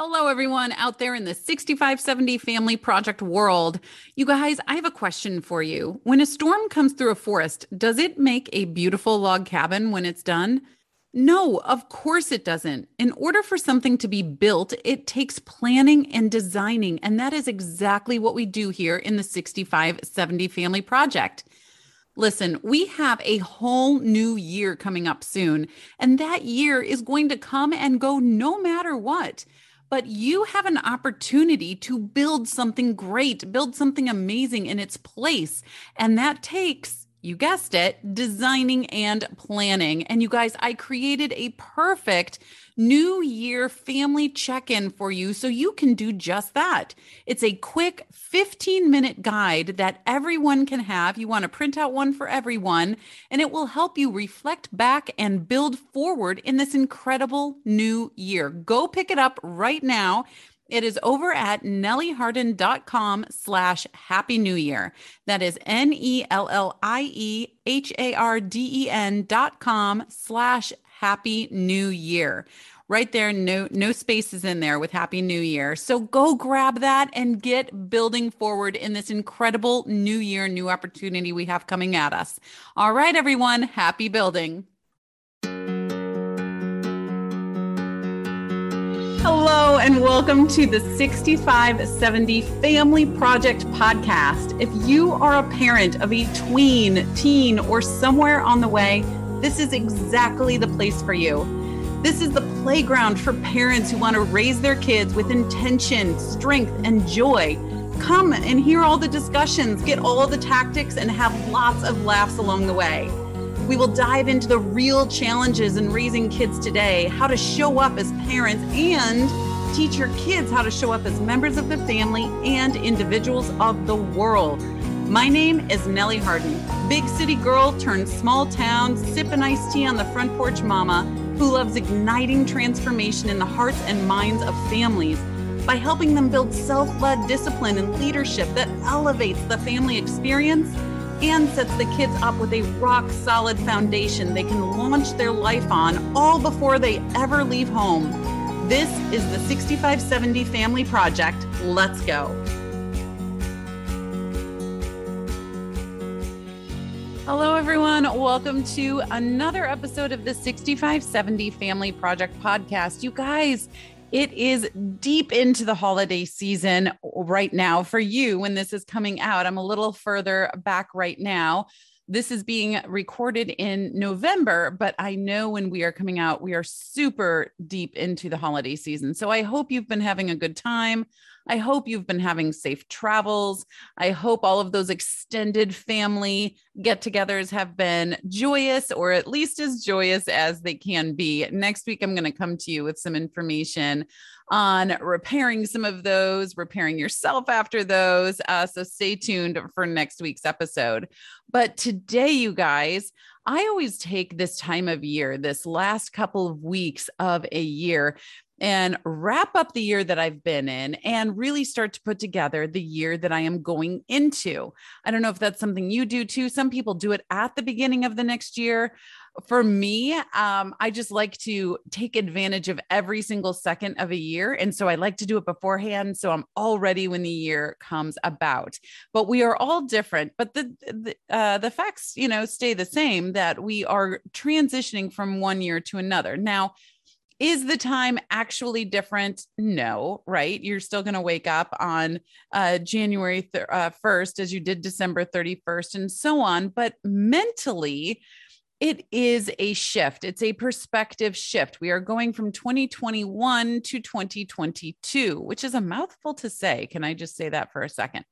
Hello, everyone out there in the 6570 family project world. You guys, I have a question for you. When a storm comes through a forest, does it make a beautiful log cabin when it's done? No, of course it doesn't. In order for something to be built, it takes planning and designing. And that is exactly what we do here in the 6570 family project. Listen, we have a whole new year coming up soon, and that year is going to come and go no matter what but you have an opportunity to build something great, build something amazing in its place. And that takes you guessed it, designing and planning. And you guys, I created a perfect New Year family check in for you so you can do just that. It's a quick 15 minute guide that everyone can have. You want to print out one for everyone, and it will help you reflect back and build forward in this incredible new year. Go pick it up right now. It is over at nellieharden.com slash happy new year. That is N-E-L-L-I-E-H-A-R-D-E-N dot com slash happy new year. Right there, no no spaces in there with happy new year. So go grab that and get building forward in this incredible new year, new opportunity we have coming at us. All right, everyone, happy building. Hello, and welcome to the 6570 Family Project Podcast. If you are a parent of a tween, teen, or somewhere on the way, this is exactly the place for you. This is the playground for parents who want to raise their kids with intention, strength, and joy. Come and hear all the discussions, get all the tactics, and have lots of laughs along the way. We will dive into the real challenges in raising kids today, how to show up as parents, and teach your kids how to show up as members of the family and individuals of the world. My name is Nellie Harden, big city girl turned small town, sipping iced tea on the front porch mama who loves igniting transformation in the hearts and minds of families by helping them build self led discipline and leadership that elevates the family experience and sets the kids up with a rock solid foundation they can launch their life on all before they ever leave home. This is the 6570 Family Project. Let's go. Hello, everyone. Welcome to another episode of the 6570 Family Project podcast. You guys, it is deep into the holiday season right now for you when this is coming out. I'm a little further back right now. This is being recorded in November, but I know when we are coming out, we are super deep into the holiday season. So I hope you've been having a good time. I hope you've been having safe travels. I hope all of those extended family get togethers have been joyous or at least as joyous as they can be. Next week, I'm going to come to you with some information on repairing some of those, repairing yourself after those. Uh, so stay tuned for next week's episode. But today, you guys, I always take this time of year, this last couple of weeks of a year, and wrap up the year that I've been in and really start to put together the year that I am going into. I don't know if that's something you do too. Some people do it at the beginning of the next year. For me, um, I just like to take advantage of every single second of a year. And so I like to do it beforehand. So I'm all ready when the year comes about. But we are all different. But the, the, uh, the facts, you know, stay the same that we are transitioning from one year to another. Now, is the time actually different? No, right? You're still going to wake up on uh, January th- uh, 1st as you did December 31st and so on. But mentally, it is a shift. It's a perspective shift. We are going from 2021 to 2022, which is a mouthful to say. Can I just say that for a second?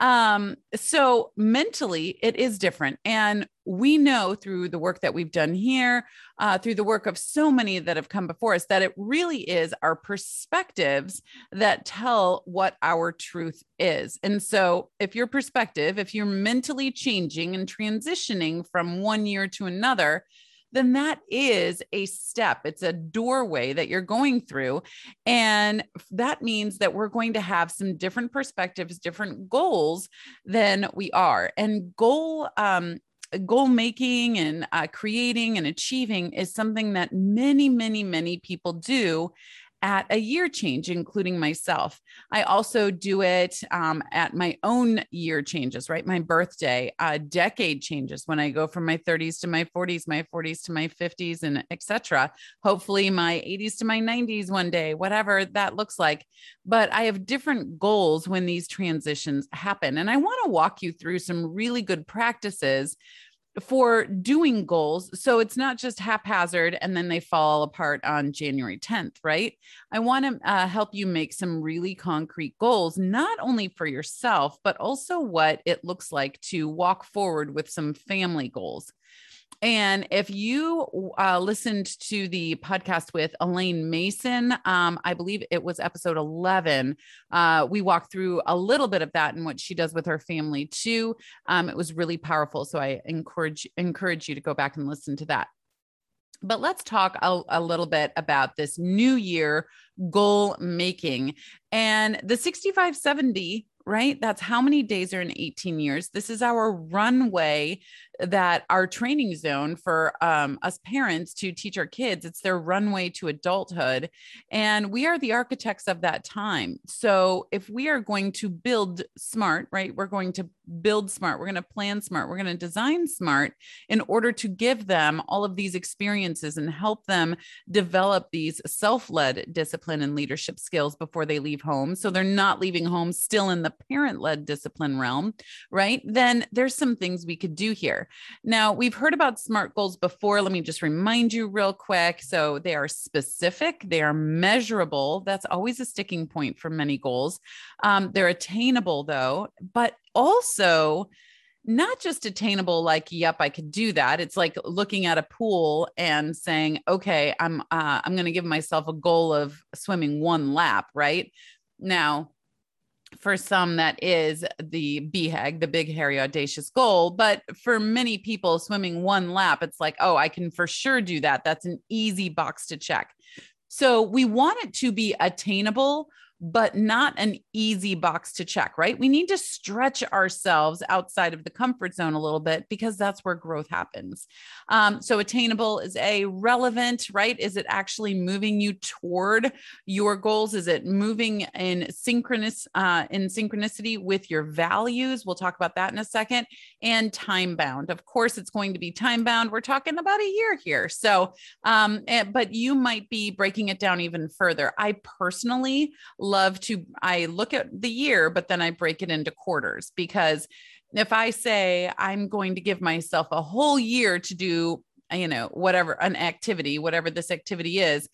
Um, so mentally, it is different. And we know through the work that we've done here, uh, through the work of so many that have come before us, that it really is our perspectives that tell what our truth is. And so, if your perspective, if you're mentally changing and transitioning from one year to another, then that is a step. It's a doorway that you're going through. And that means that we're going to have some different perspectives, different goals than we are. And goal, um, goal making and uh, creating and achieving is something that many, many, many people do at a year change, including myself. I also do it um, at my own year changes, right? My birthday, uh, decade changes when I go from my 30s to my 40s, my 40s to my 50s, and etc. Hopefully, my 80s to my 90s one day, whatever that looks like. But I have different goals when these transitions happen. And I want to walk you through some really good practices for doing goals. So it's not just haphazard and then they fall apart on January 10th, right? I want to uh, help you make some really concrete goals, not only for yourself, but also what it looks like to walk forward with some family goals. And if you uh, listened to the podcast with Elaine Mason, um, I believe it was episode 11, uh, we walked through a little bit of that and what she does with her family too. Um, it was really powerful. So I encourage encourage you to go back and listen to that. But let's talk a, a, little bit about this new year goal making. And the 6570 right? That's how many days are in 18 years. This is our runway that our training zone for um, us parents to teach our kids. It's their runway to adulthood. And we are the architects of that time. So if we are going to build smart, right, we're going to build smart, we're going to plan smart, we're going to design smart in order to give them all of these experiences and help them develop these self led discipline and leadership skills before they leave home. So they're not leaving home still in the parent led discipline realm, right? Then there's some things we could do here. Now, we've heard about SMART goals before. Let me just remind you real quick. So, they are specific, they are measurable. That's always a sticking point for many goals. Um, they're attainable, though, but also not just attainable like yep i could do that it's like looking at a pool and saying okay i'm uh, i'm going to give myself a goal of swimming one lap right now for some that is the BHAG, the big hairy audacious goal. But for many people, swimming one lap, it's like, oh, I can for sure do that. That's an easy box to check. So we want it to be attainable but not an easy box to check, right? We need to stretch ourselves outside of the comfort zone a little bit because that's where growth happens. Um, so, attainable is a relevant, right? Is it actually moving you toward your goals? Is it moving in synchronous uh, in synchronicity with your values? We'll talk about that in a second. And time bound. Of course, it's going to be time bound. We're talking about a year here. So, um, eh, but you might be breaking it down even further. I personally love to I look at the year, but then I break it into quarters because if I say I'm going to give myself a whole year to do, you know, whatever an activity, whatever this activity is,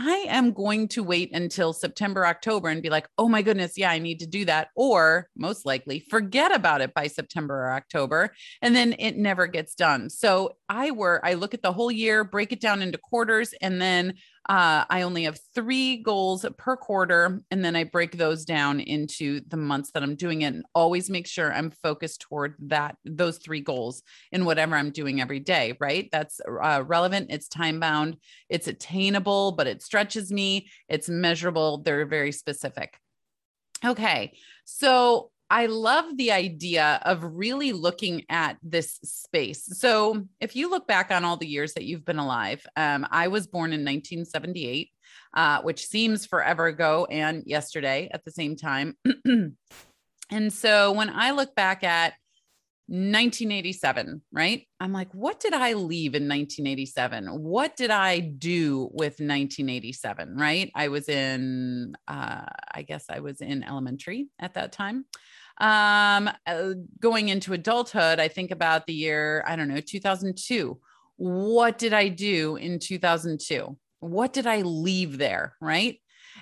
I am going to wait until September, October and be like, oh my goodness, yeah, I need to do that. Or most likely forget about it by September or October. And then it never gets done. So I were, I look at the whole year, break it down into quarters, and then uh, I only have three goals per quarter, and then I break those down into the months that I'm doing it, and always make sure I'm focused toward that those three goals in whatever I'm doing every day. Right? That's uh, relevant. It's time bound. It's attainable, but it stretches me. It's measurable. They're very specific. Okay, so I love the idea of really looking at this space. So, if you look back on all the years that you've been alive, um, I was born in 1978, uh, which seems forever ago and yesterday at the same time. and so, when I look back at 1987, right? I'm like, what did I leave in 1987? What did I do with 1987, right? I was in, uh, I guess I was in elementary at that time. Um, uh, going into adulthood, I think about the year, I don't know, 2002. What did I do in 2002? What did I leave there? Right.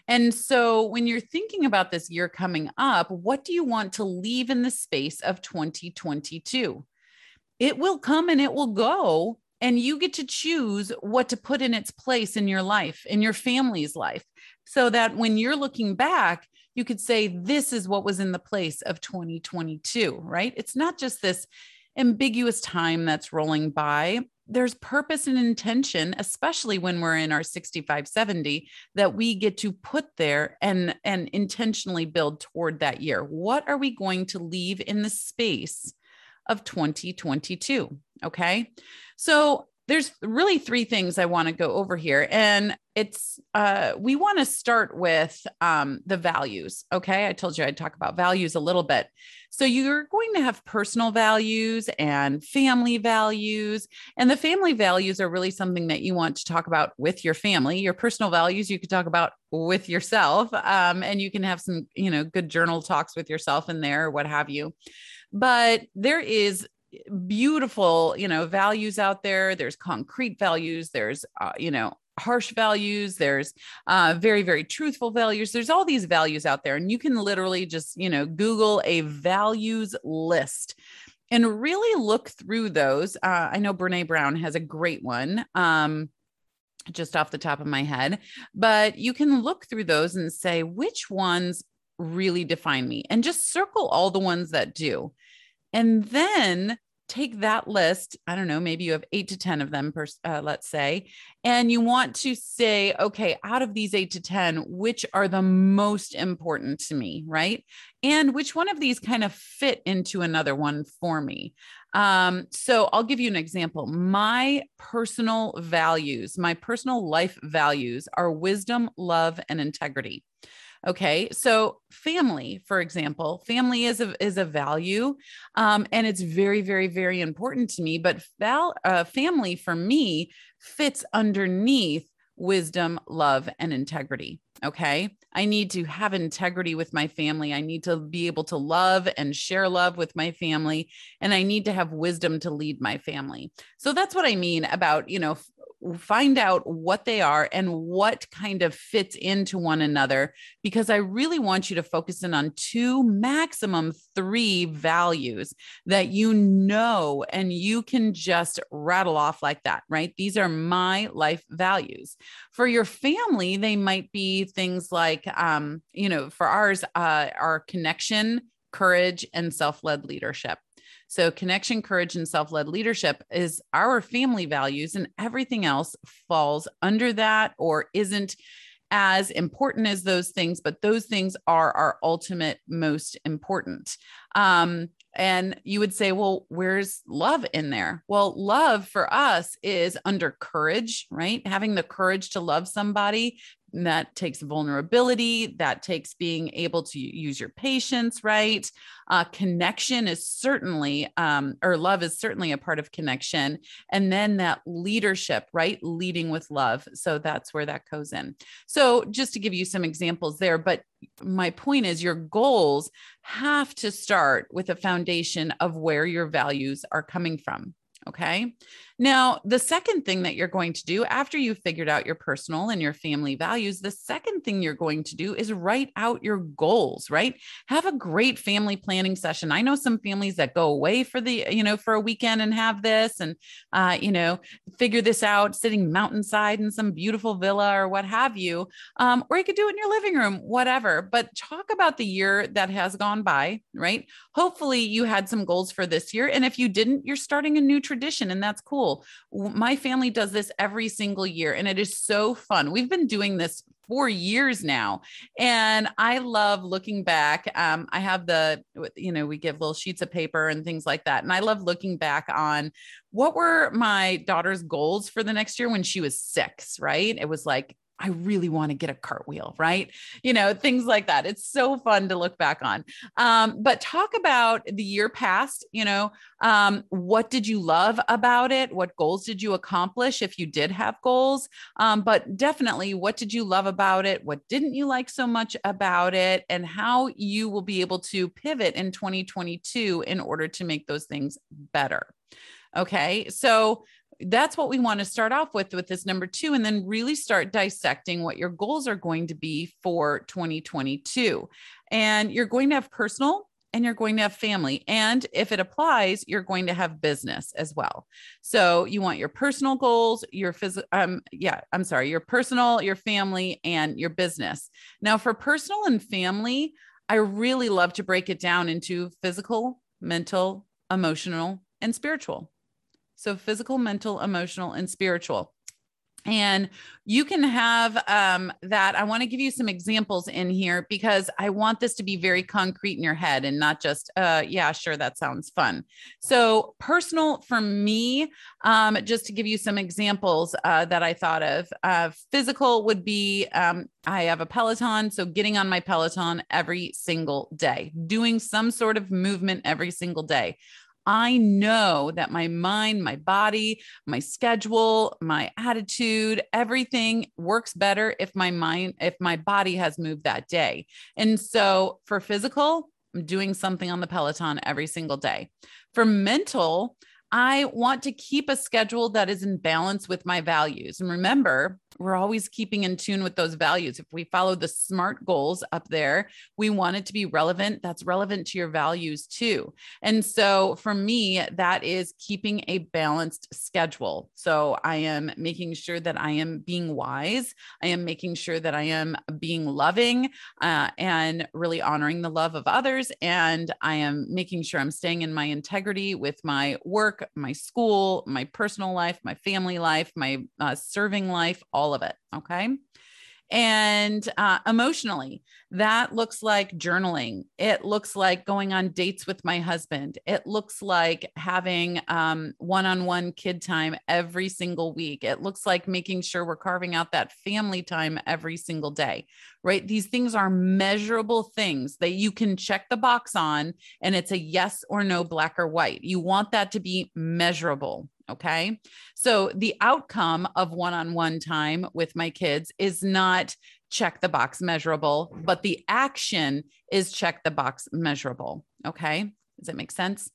And so when you're thinking about this year coming up, what do you want to leave in the space of 2022? It will come and it will go. And you get to choose what to put in its place in your life, in your family's life, so that when you're looking back, you could say this is what was in the place of 2022, right? It's not just this ambiguous time that's rolling by. There's purpose and intention, especially when we're in our 65, 70, that we get to put there and, and intentionally build toward that year. What are we going to leave in the space of 2022? Okay. So there's really three things I want to go over here. And it's, uh, we want to start with um, the values. Okay. I told you I'd talk about values a little bit. So you're going to have personal values and family values. And the family values are really something that you want to talk about with your family. Your personal values you could talk about with yourself. Um, and you can have some, you know, good journal talks with yourself in there or what have you. But there is beautiful, you know, values out there. There's concrete values. There's, uh, you know, harsh values there's uh, very very truthful values there's all these values out there and you can literally just you know google a values list and really look through those uh, i know brene brown has a great one um, just off the top of my head but you can look through those and say which ones really define me and just circle all the ones that do and then take that list. I don't know, maybe you have eight to 10 of them, per, uh, let's say, and you want to say, okay, out of these eight to 10, which are the most important to me, right? And which one of these kind of fit into another one for me? Um, so I'll give you an example. My personal values, my personal life values are wisdom, love, and integrity. Okay, so family, for example, family is a is a value, um, and it's very, very, very important to me. But val, uh, family for me fits underneath wisdom, love, and integrity. Okay. I need to have integrity with my family. I need to be able to love and share love with my family. And I need to have wisdom to lead my family. So that's what I mean about, you know, find out what they are and what kind of fits into one another because I really want you to focus in on two, maximum three values that you know and you can just rattle off like that, right? These are my life values. For your family, they might be things like, um, you know, for ours, uh, our connection, courage, and self led leadership. So, connection, courage, and self led leadership is our family values, and everything else falls under that or isn't as important as those things, but those things are our ultimate most important. Um, and you would say, well, where's love in there? Well, love for us is under courage, right? Having the courage to love somebody, that takes vulnerability that takes being able to use your patience right? Uh, connection is certainly um, or love is certainly a part of connection. And then that leadership right? Leading with love. So that's where that goes in. So just to give you some examples there but my point is your goals have to start with a foundation of where your values are coming from Okay. Now, the second thing that you're going to do after you've figured out your personal and your family values, the second thing you're going to do is write out your goals, right? Have a great family planning session. I know some families that go away for the, you know, for a weekend and have this and, uh, you know, figure this out sitting mountainside in some beautiful villa or what have you. Um, or you could do it in your living room, whatever. But talk about the year that has gone by, right? Hopefully you had some goals for this year. And if you didn't, you're starting a new tradition and that's cool. My family does this every single year and it is so fun. We've been doing this for years now. And I love looking back. Um, I have the, you know, we give little sheets of paper and things like that. And I love looking back on what were my daughter's goals for the next year when she was six, right? It was like, I really want to get a cartwheel, right? You know, things like that. It's so fun to look back on. Um, but talk about the year past, you know, um, what did you love about it? What goals did you accomplish if you did have goals? Um, but definitely, what did you love about it? What didn't you like so much about it? And how you will be able to pivot in 2022 in order to make those things better. Okay. So, that's what we want to start off with with this number two and then really start dissecting what your goals are going to be for 2022 and you're going to have personal and you're going to have family and if it applies you're going to have business as well. So you want your personal goals your physical um yeah i'm sorry your personal your family and your business. Now for personal and family i really love to break it down into physical mental emotional and spiritual so physical, mental, emotional, and spiritual. and you can have um, that. I want to give you some examples in here because I want this to be very concrete in your head and not just, uh, yeah, sure, that sounds fun. So, personal for me, um, just to give you some examples uh, that I thought of, uh, physical would be um, I have a Peloton. So, getting on my Peloton every single day, doing some sort of movement every single day. I know that my mind, my body, my schedule, my attitude, everything works better if my mind, if my body has moved that day. And so for physical, I'm doing something on the Peloton every single day. For mental, I want to keep a schedule that is in balance with my values. And remember, we're always keeping in tune with those values. If we follow the SMART goals up there, we want it to be relevant. That's relevant to your values too. And so for me, that is keeping a balanced schedule. So I am making sure that I am being wise. I am making sure that I am being loving uh, and really honoring the love of others. And I am making sure I'm staying in my integrity with my work, my school, my personal life, my family life, my uh, serving life, all of it. Okay. And uh, emotionally, that looks like journaling. It looks like going on dates with my husband. It looks like having one on one kid time every single week. It looks like making sure we're carving out that family time every single day, right? These things are measurable things that you can check the box on, and it's a yes or no, black or white. You want that to be measurable. Okay. So the outcome of one on one time with my kids is not check the box measurable, but the action is check the box measurable. Okay. Does that make sense?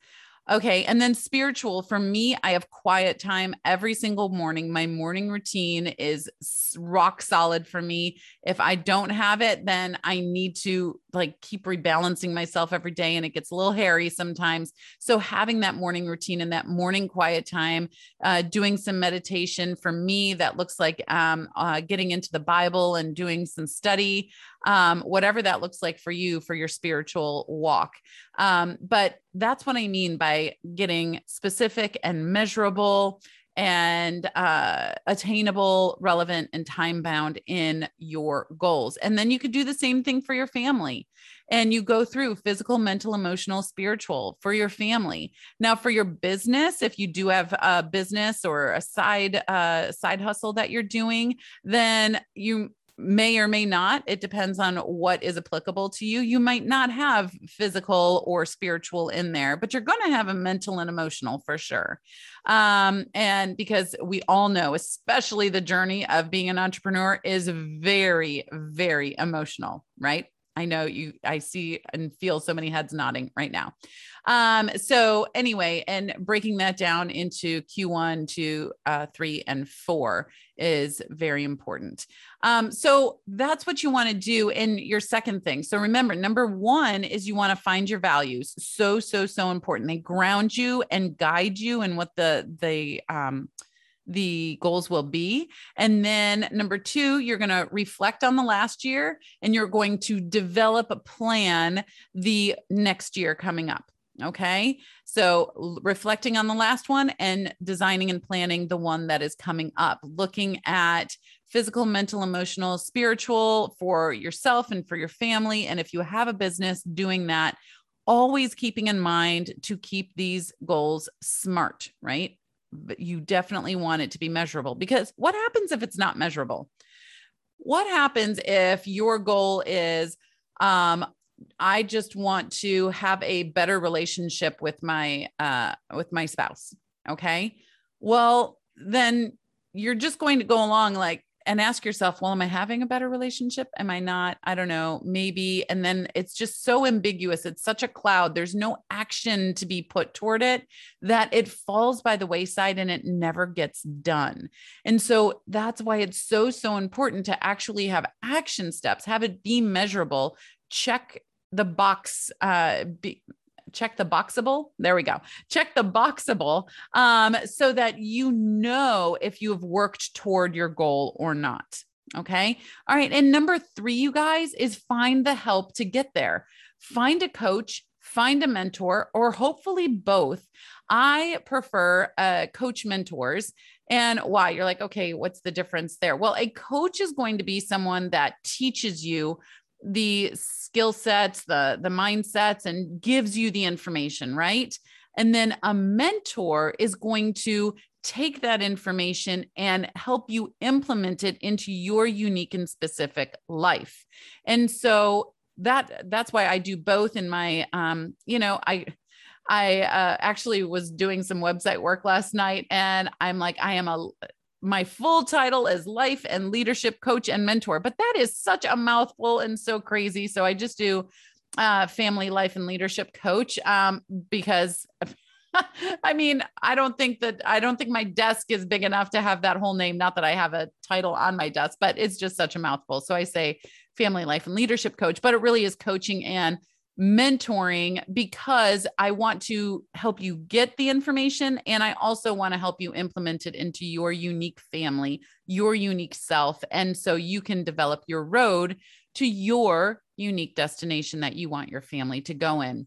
Okay. And then spiritual for me, I have quiet time every single morning. My morning routine is rock solid for me. If I don't have it, then I need to like keep rebalancing myself every day and it gets a little hairy sometimes. So having that morning routine and that morning quiet time, uh, doing some meditation for me, that looks like um, uh, getting into the Bible and doing some study, um, whatever that looks like for you for your spiritual walk. Um, but that's what I mean by getting specific and measurable and uh, attainable, relevant, and time bound in your goals. And then you could do the same thing for your family. And you go through physical, mental, emotional, spiritual for your family. Now, for your business, if you do have a business or a side uh, side hustle that you're doing, then you may or may not. It depends on what is applicable to you. You might not have physical or spiritual in there, but you're going to have a mental and emotional for sure. Um, and because we all know, especially the journey of being an entrepreneur is very, very emotional, right? I know you, I see and feel so many heads nodding right now. Um, so anyway, and breaking that down into Q1, two, uh, three, and four is very important. Um, so that's what you want to do in your second thing. So remember, number one is you want to find your values. So, so, so important. They ground you and guide you in what the the um the goals will be. And then number two, you're going to reflect on the last year and you're going to develop a plan the next year coming up. Okay. So reflecting on the last one and designing and planning the one that is coming up, looking at physical, mental, emotional, spiritual for yourself and for your family. And if you have a business, doing that, always keeping in mind to keep these goals smart, right? But you definitely want it to be measurable because what happens if it's not measurable? What happens if your goal is, um, I just want to have a better relationship with my uh with my spouse. Okay. Well, then you're just going to go along like and ask yourself, well, am I having a better relationship? Am I not? I don't know, maybe. And then it's just so ambiguous. It's such a cloud. There's no action to be put toward it that it falls by the wayside and it never gets done. And so that's why it's so, so important to actually have action steps, have it be measurable, check the box uh be, check the boxable? There we go. Check the boxable um so that you know if you have worked toward your goal or not okay? All right and number 3 you guys is find the help to get there. Find a coach find a mentor or hopefully both. I prefer uh, coach mentors. And why? You're like, okay, what's the difference there? Well, a coach is going to be someone that teaches you the skill sets, the the mindsets and gives you the information, right? And then a mentor is going to take that information and help you implement it into your unique and specific life. And so that that's why I do both in my um you know I I uh, actually was doing some website work last night and I'm like I am a my full title is life and leadership coach and mentor but that is such a mouthful and so crazy so I just do uh, family life and leadership coach um, because I mean, I don't think that I don't think my desk is big enough to have that whole name. Not that I have a title on my desk, but it's just such a mouthful. So I say family life and leadership coach, but it really is coaching and mentoring because I want to help you get the information and I also want to help you implement it into your unique family, your unique self. And so you can develop your road to your unique destination that you want your family to go in.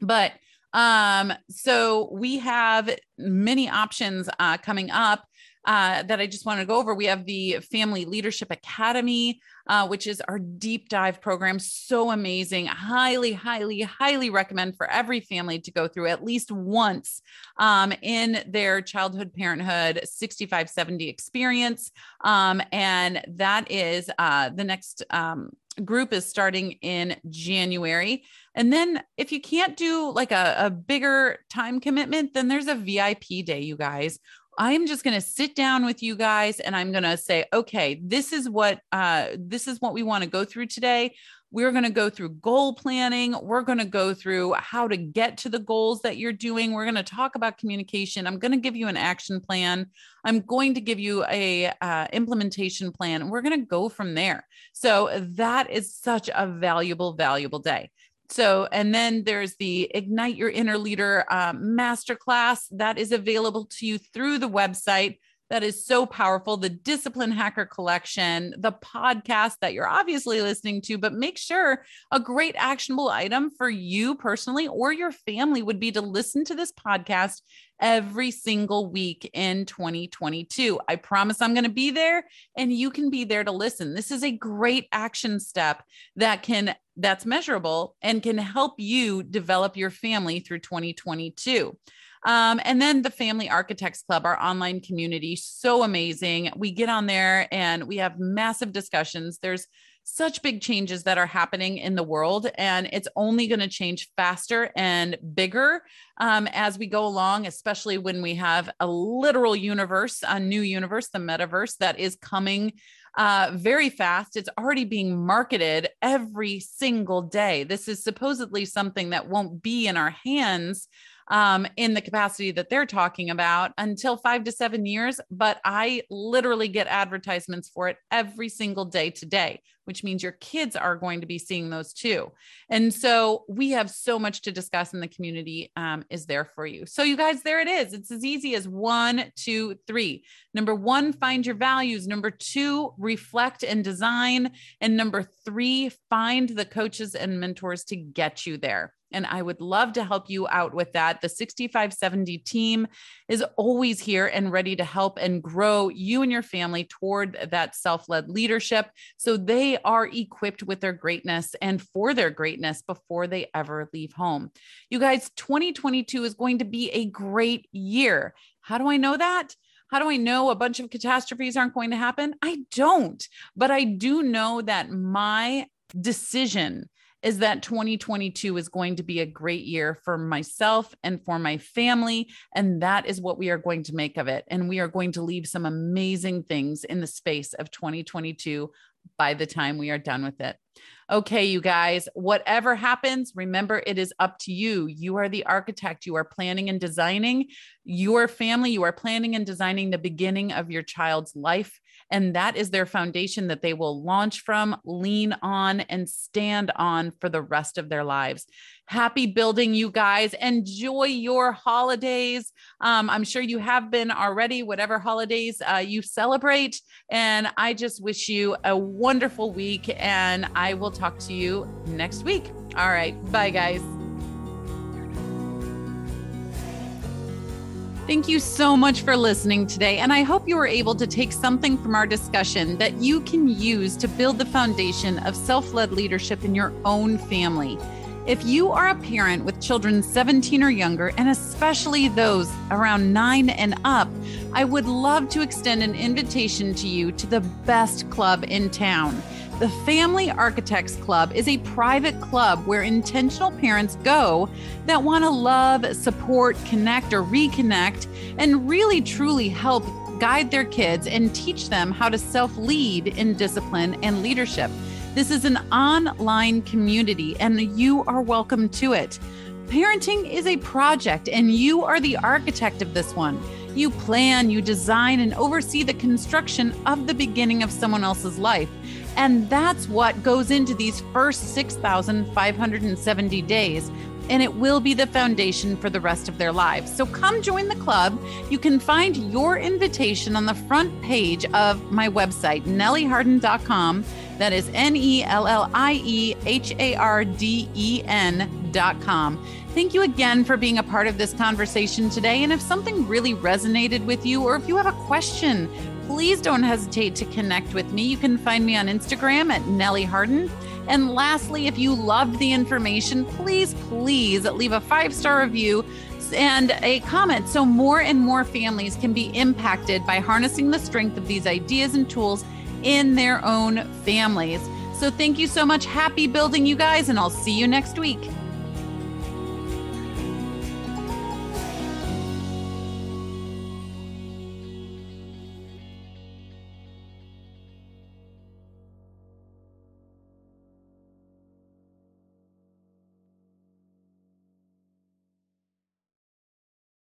But um, so we have many options uh, coming up uh, that I just want to go over. We have the Family Leadership Academy, uh, which is our deep dive program. So amazing. Highly, highly, highly recommend for every family to go through at least once um, in their childhood parenthood 6570 experience. Um, and that is uh, the next um, group is starting in January. And then if you can't do like a, a bigger time commitment, then there's a VIP day, you guys. I'm just going to sit down with you guys and I'm going to say, okay, this is what uh, this is what we want to go through today. We're going to go through goal planning. We're going to go through how to get to the goals that you're doing. We're going to talk about communication. I'm going to give you an action plan. I'm going to give you a uh, implementation plan. We're going to go from there. So that is such a valuable, valuable day. So, and then there's the Ignite Your Inner Leader um, Masterclass that is available to you through the website that is so powerful. The Discipline Hacker Collection, the podcast that you're obviously listening to, but make sure a great actionable item for you personally or your family would be to listen to this podcast every single week in 2022. I promise I'm going to be there and you can be there to listen. This is a great action step that can that's measurable and can help you develop your family through 2022. Um, and then the Family Architects Club, our online community, so amazing. We get on there and we have massive discussions. There's such big changes that are happening in the world, and it's only going to change faster and bigger um, as we go along, especially when we have a literal universe, a new universe, the metaverse that is coming uh, very fast. It's already being marketed every single day. This is supposedly something that won't be in our hands um, in the capacity that they're talking about until five to seven years. But I literally get advertisements for it every single day today, which means your kids are going to be seeing those too. And so we have so much to discuss, and the community um, is there for you. So, you guys, there it is. It's as easy as one, two, three. Number one, find your values. Number two, reflect and design. And number three, find the coaches and mentors to get you there and I would love to help you out with that. The 6570 team is always here and ready to help and grow you and your family toward that self led leadership. So they are equipped with their greatness and for their greatness before they ever leave home. You guys, 2022 is going to be a great year. How do I know that? How do I know a bunch of catastrophes aren't going to happen? I don't, but I do know that my decision is that 2022 is going to be a great year for myself and for my family. And that is what we are going to make of it. And we are going to leave some amazing things in the space of 2022 by the time we are done with it. Okay, you guys, whatever happens, remember it is up to you. You are the architect. You are planning and designing your family. You are planning and designing the beginning of your child's life. And that is their foundation that they will launch from, lean on, and stand on for the rest of their lives. Happy building, you guys. Enjoy your holidays. Um, I'm sure you have been already, whatever holidays uh, you celebrate. And I just wish you a wonderful week. And I will talk to you next week. All right. Bye, guys. Thank you so much for listening today. And I hope you were able to take something from our discussion that you can use to build the foundation of self led leadership in your own family. If you are a parent with children 17 or younger, and especially those around nine and up, I would love to extend an invitation to you to the best club in town. The Family Architects Club is a private club where intentional parents go that want to love, support, connect, or reconnect, and really truly help guide their kids and teach them how to self lead in discipline and leadership. This is an online community, and you are welcome to it. Parenting is a project, and you are the architect of this one. You plan, you design, and oversee the construction of the beginning of someone else's life. And that's what goes into these first 6,570 days. And it will be the foundation for the rest of their lives. So come join the club. You can find your invitation on the front page of my website, nellieharden.com. That is N E L L I E H A R D E N.com. Thank you again for being a part of this conversation today. And if something really resonated with you, or if you have a question, please don't hesitate to connect with me. You can find me on Instagram at Nellie Harden. And lastly, if you loved the information, please, please leave a five star review and a comment so more and more families can be impacted by harnessing the strength of these ideas and tools in their own families. So, thank you so much. Happy building, you guys, and I'll see you next week.